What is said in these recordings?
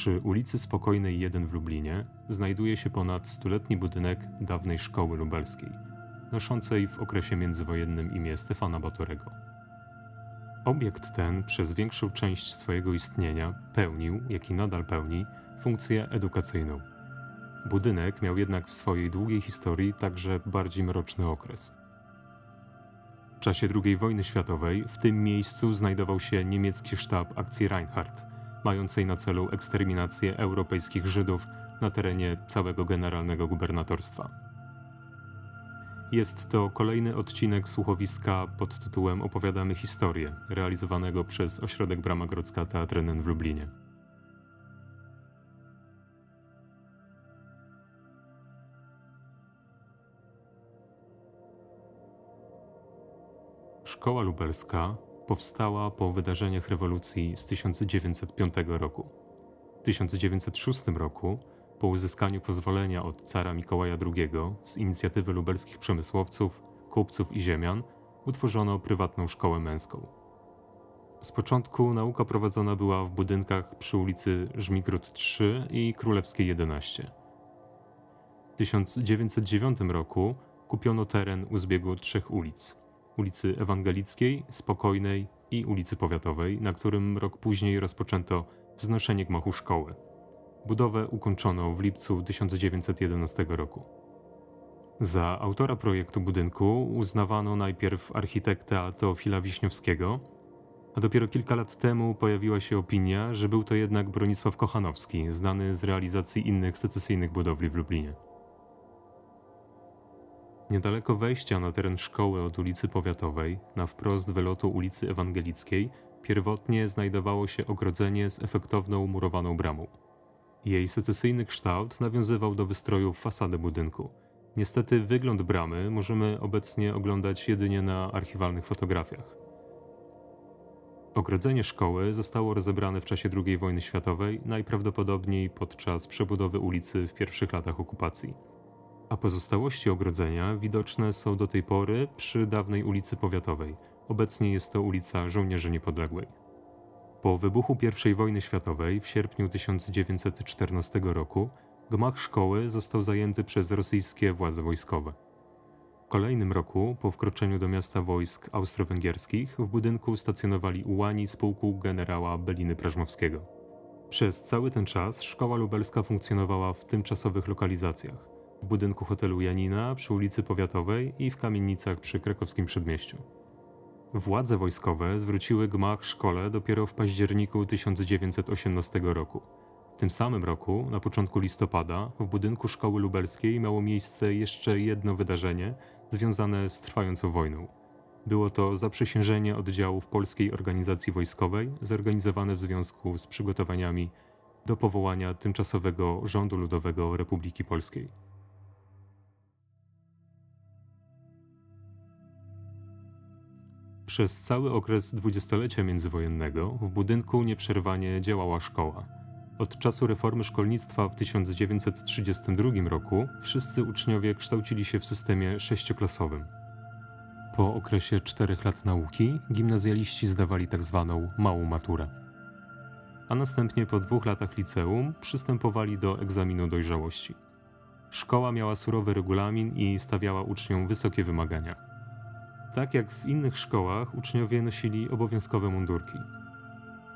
Przy ulicy Spokojnej 1 w Lublinie znajduje się ponad stuletni budynek dawnej szkoły lubelskiej, noszącej w okresie międzywojennym imię Stefana Batorego. Obiekt ten przez większą część swojego istnienia pełnił, jak i nadal pełni, funkcję edukacyjną. Budynek miał jednak w swojej długiej historii także bardziej mroczny okres. W czasie II wojny światowej w tym miejscu znajdował się niemiecki sztab akcji Reinhardt, mającej na celu eksterminację europejskich Żydów na terenie całego generalnego gubernatorstwa. Jest to kolejny odcinek słuchowiska pod tytułem Opowiadamy historię, realizowanego przez Ośrodek Brama Grodzka Teatrynen w Lublinie. Szkoła lubelska powstała po wydarzeniach rewolucji z 1905 roku. W 1906 roku, po uzyskaniu pozwolenia od cara Mikołaja II z inicjatywy lubelskich przemysłowców, kupców i ziemian, utworzono prywatną szkołę męską. Z początku nauka prowadzona była w budynkach przy ulicy Żmigród 3 i Królewskiej 11. W 1909 roku kupiono teren u zbiegu trzech ulic – ulicy Ewangelickiej, Spokojnej i ulicy Powiatowej, na którym rok później rozpoczęto wznoszenie gmachu szkoły. Budowę ukończono w lipcu 1911 roku. Za autora projektu budynku uznawano najpierw architekta Teofila Wiśniowskiego, a dopiero kilka lat temu pojawiła się opinia, że był to jednak Bronisław Kochanowski, znany z realizacji innych secesyjnych budowli w Lublinie. Niedaleko wejścia na teren szkoły od ulicy Powiatowej, na wprost wylotu ulicy Ewangelickiej, pierwotnie znajdowało się ogrodzenie z efektowną murowaną bramą. Jej secesyjny kształt nawiązywał do wystrojów fasady budynku. Niestety wygląd bramy możemy obecnie oglądać jedynie na archiwalnych fotografiach. Ogrodzenie szkoły zostało rozebrane w czasie II wojny światowej, najprawdopodobniej podczas przebudowy ulicy w pierwszych latach okupacji a pozostałości ogrodzenia widoczne są do tej pory przy dawnej ulicy Powiatowej. Obecnie jest to ulica Żołnierzy Niepodległej. Po wybuchu I wojny światowej w sierpniu 1914 roku gmach szkoły został zajęty przez rosyjskie władze wojskowe. W kolejnym roku, po wkroczeniu do miasta wojsk austro-węgierskich, w budynku stacjonowali ułani z pułku generała Beliny Prażmowskiego. Przez cały ten czas szkoła lubelska funkcjonowała w tymczasowych lokalizacjach – w budynku hotelu Janina przy ulicy Powiatowej i w kamienicach przy krakowskim przedmieściu. Władze wojskowe zwróciły gmach szkole dopiero w październiku 1918 roku. W tym samym roku, na początku listopada, w budynku szkoły lubelskiej miało miejsce jeszcze jedno wydarzenie związane z trwającą wojną. Było to zaprzysiężenie oddziałów Polskiej Organizacji Wojskowej, zorganizowane w związku z przygotowaniami do powołania tymczasowego rządu ludowego Republiki Polskiej. Przez cały okres dwudziestolecia międzywojennego w budynku nieprzerwanie działała szkoła. Od czasu reformy szkolnictwa w 1932 roku wszyscy uczniowie kształcili się w systemie sześcioklasowym. Po okresie czterech lat nauki gimnazjaliści zdawali tzw. Tak małą maturę. A następnie po dwóch latach liceum przystępowali do egzaminu dojrzałości. Szkoła miała surowy regulamin i stawiała uczniom wysokie wymagania. Tak jak w innych szkołach, uczniowie nosili obowiązkowe mundurki.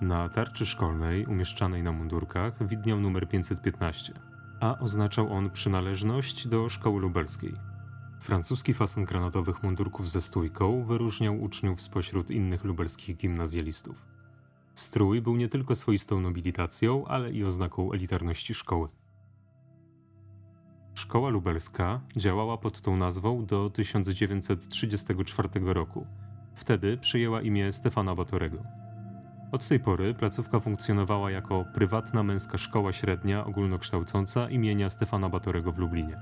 Na tarczy szkolnej umieszczanej na mundurkach widniał numer 515, a oznaczał on przynależność do szkoły lubelskiej. Francuski fason granatowych mundurków ze stójką wyróżniał uczniów spośród innych lubelskich gimnazjalistów. Strój był nie tylko swoistą nobilitacją, ale i oznaką elitarności szkoły. Szkoła lubelska działała pod tą nazwą do 1934 roku. Wtedy przyjęła imię Stefana Batorego. Od tej pory placówka funkcjonowała jako prywatna męska szkoła średnia ogólnokształcąca imienia Stefana Batorego w Lublinie.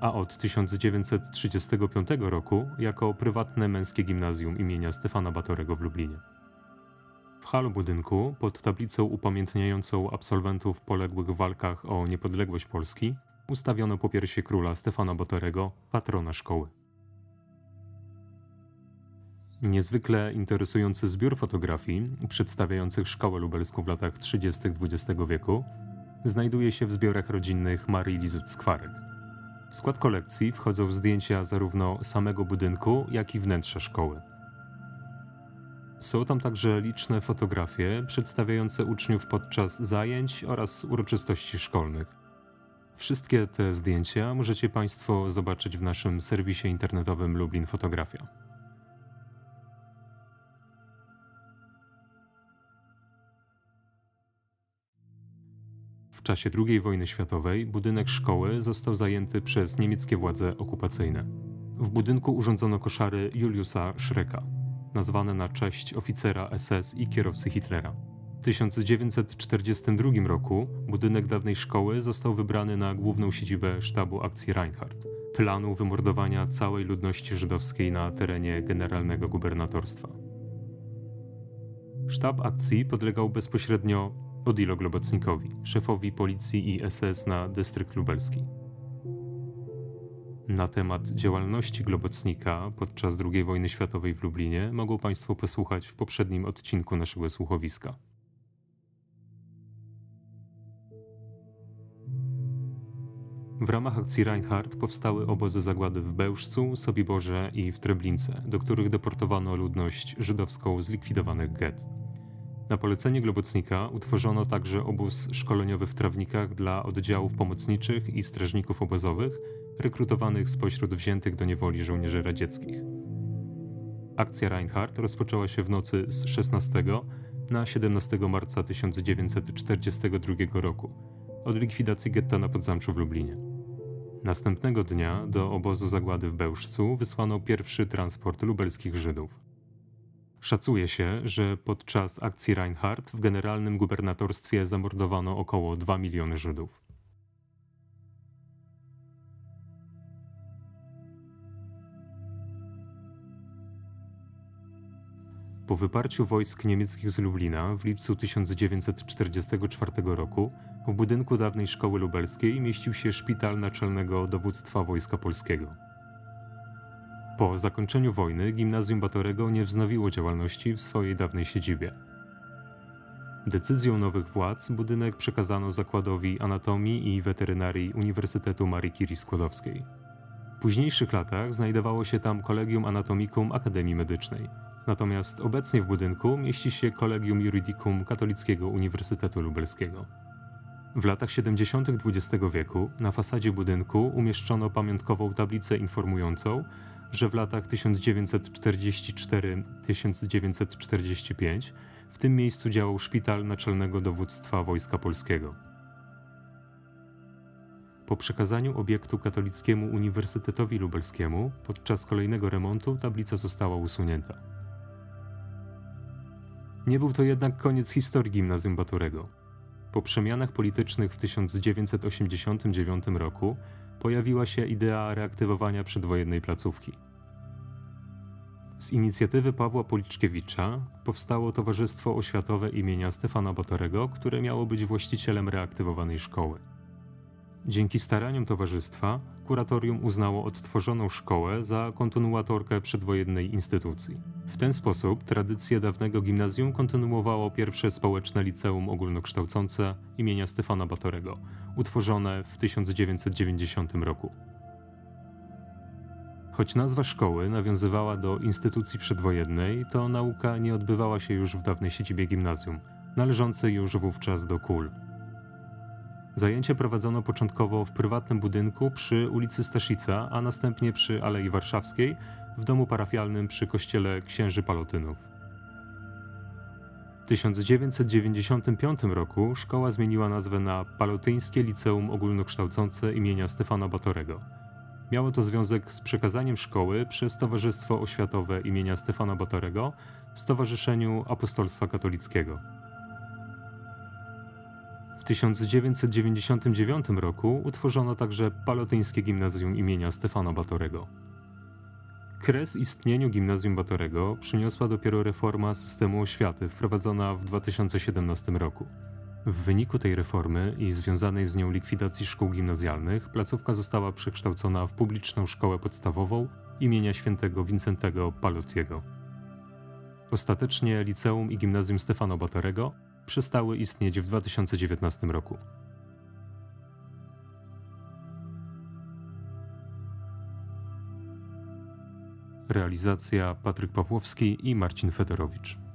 A od 1935 roku jako prywatne męskie gimnazjum imienia Stefana Batorego w Lublinie. W halu budynku, pod tablicą upamiętniającą absolwentów poległych w walkach o niepodległość Polski, ustawiono po piersi króla Stefana Batorego, patrona szkoły. Niezwykle interesujący zbiór fotografii przedstawiających szkołę lubelską w latach 30. XX wieku znajduje się w zbiorach rodzinnych Marii Lizut-Skwarek. W skład kolekcji wchodzą zdjęcia zarówno samego budynku, jak i wnętrza szkoły. Są tam także liczne fotografie przedstawiające uczniów podczas zajęć oraz uroczystości szkolnych. Wszystkie te zdjęcia możecie Państwo zobaczyć w naszym serwisie internetowym Lublin Fotografia. W czasie II wojny światowej budynek szkoły został zajęty przez niemieckie władze okupacyjne. W budynku urządzono koszary Juliusa Schreka, nazwane na cześć oficera SS i kierowcy Hitlera. W 1942 roku budynek dawnej szkoły został wybrany na główną siedzibę sztabu akcji Reinhardt, planu wymordowania całej ludności żydowskiej na terenie generalnego gubernatorstwa. Sztab akcji podlegał bezpośrednio Odilo Globocnikowi, szefowi policji i SS na dystrykt lubelski. Na temat działalności Globocnika podczas II wojny światowej w Lublinie mogą Państwo posłuchać w poprzednim odcinku naszego słuchowiska. W ramach akcji Reinhardt powstały obozy zagłady w Bełżcu, Sobiborze i w Treblince, do których deportowano ludność żydowską z likwidowanych get. Na polecenie Globocnika utworzono także obóz szkoleniowy w Trawnikach dla oddziałów pomocniczych i strażników obozowych rekrutowanych spośród wziętych do niewoli żołnierzy radzieckich. Akcja Reinhardt rozpoczęła się w nocy z 16 na 17 marca 1942 roku od likwidacji getta na Podzamczu w Lublinie. Następnego dnia do obozu zagłady w Bełżcu wysłano pierwszy transport lubelskich Żydów. Szacuje się, że podczas akcji Reinhardt w generalnym gubernatorstwie zamordowano około 2 miliony Żydów. Po wyparciu wojsk niemieckich z Lublina w lipcu 1944 roku w budynku dawnej szkoły lubelskiej mieścił się szpital naczelnego dowództwa Wojska Polskiego. Po zakończeniu wojny gimnazjum Batorego nie wznowiło działalności w swojej dawnej siedzibie. Decyzją nowych władz budynek przekazano Zakładowi Anatomii i Weterynarii Uniwersytetu Marii Curie Skłodowskiej. W późniejszych latach znajdowało się tam Kolegium Anatomicum Akademii Medycznej. Natomiast obecnie w budynku mieści się Kolegium Juridicum Katolickiego Uniwersytetu Lubelskiego. W latach 70. XX wieku na fasadzie budynku umieszczono pamiątkową tablicę informującą, że w latach 1944-1945 w tym miejscu działał szpital Naczelnego Dowództwa Wojska Polskiego. Po przekazaniu obiektu katolickiemu Uniwersytetowi Lubelskiemu podczas kolejnego remontu tablica została usunięta. Nie był to jednak koniec historii gimnazjum Baturego. Po przemianach politycznych w 1989 roku pojawiła się idea reaktywowania przedwojennej placówki. Z inicjatywy Pawła Policzkiewicza powstało Towarzystwo Oświatowe imienia Stefana Batorego, które miało być właścicielem reaktywowanej szkoły. Dzięki staraniom towarzystwa kuratorium uznało odtworzoną szkołę za kontynuatorkę przedwojennej instytucji. W ten sposób tradycję dawnego gimnazjum kontynuowało pierwsze społeczne liceum ogólnokształcące imienia Stefana Batorego, utworzone w 1990 roku. Choć nazwa szkoły nawiązywała do instytucji przedwojennej, to nauka nie odbywała się już w dawnej siedzibie gimnazjum, należącej już wówczas do KUL. Zajęcia prowadzono początkowo w prywatnym budynku przy ulicy Staszica, a następnie przy Alei Warszawskiej, w domu parafialnym przy kościele księży Palotynów. W 1995 roku szkoła zmieniła nazwę na Palotyńskie Liceum Ogólnokształcące imienia Stefana Batorego. Miało to związek z przekazaniem szkoły przez Towarzystwo Oświatowe imienia Stefana Batorego Stowarzyszeniu Apostolstwa Katolickiego. 1999 roku utworzono także Palotyńskie Gimnazjum imienia Stefana Batorego. Kres istnieniu Gimnazjum Batorego przyniosła dopiero reforma systemu oświaty wprowadzona w 2017 roku. W wyniku tej reformy i związanej z nią likwidacji szkół gimnazjalnych placówka została przekształcona w publiczną szkołę podstawową imienia świętego Wincentego Palotiego. Ostatecznie liceum i gimnazjum Stefano Batorego przestały istnieć w 2019 roku. Realizacja Patryk Pawłowski i Marcin Federowicz.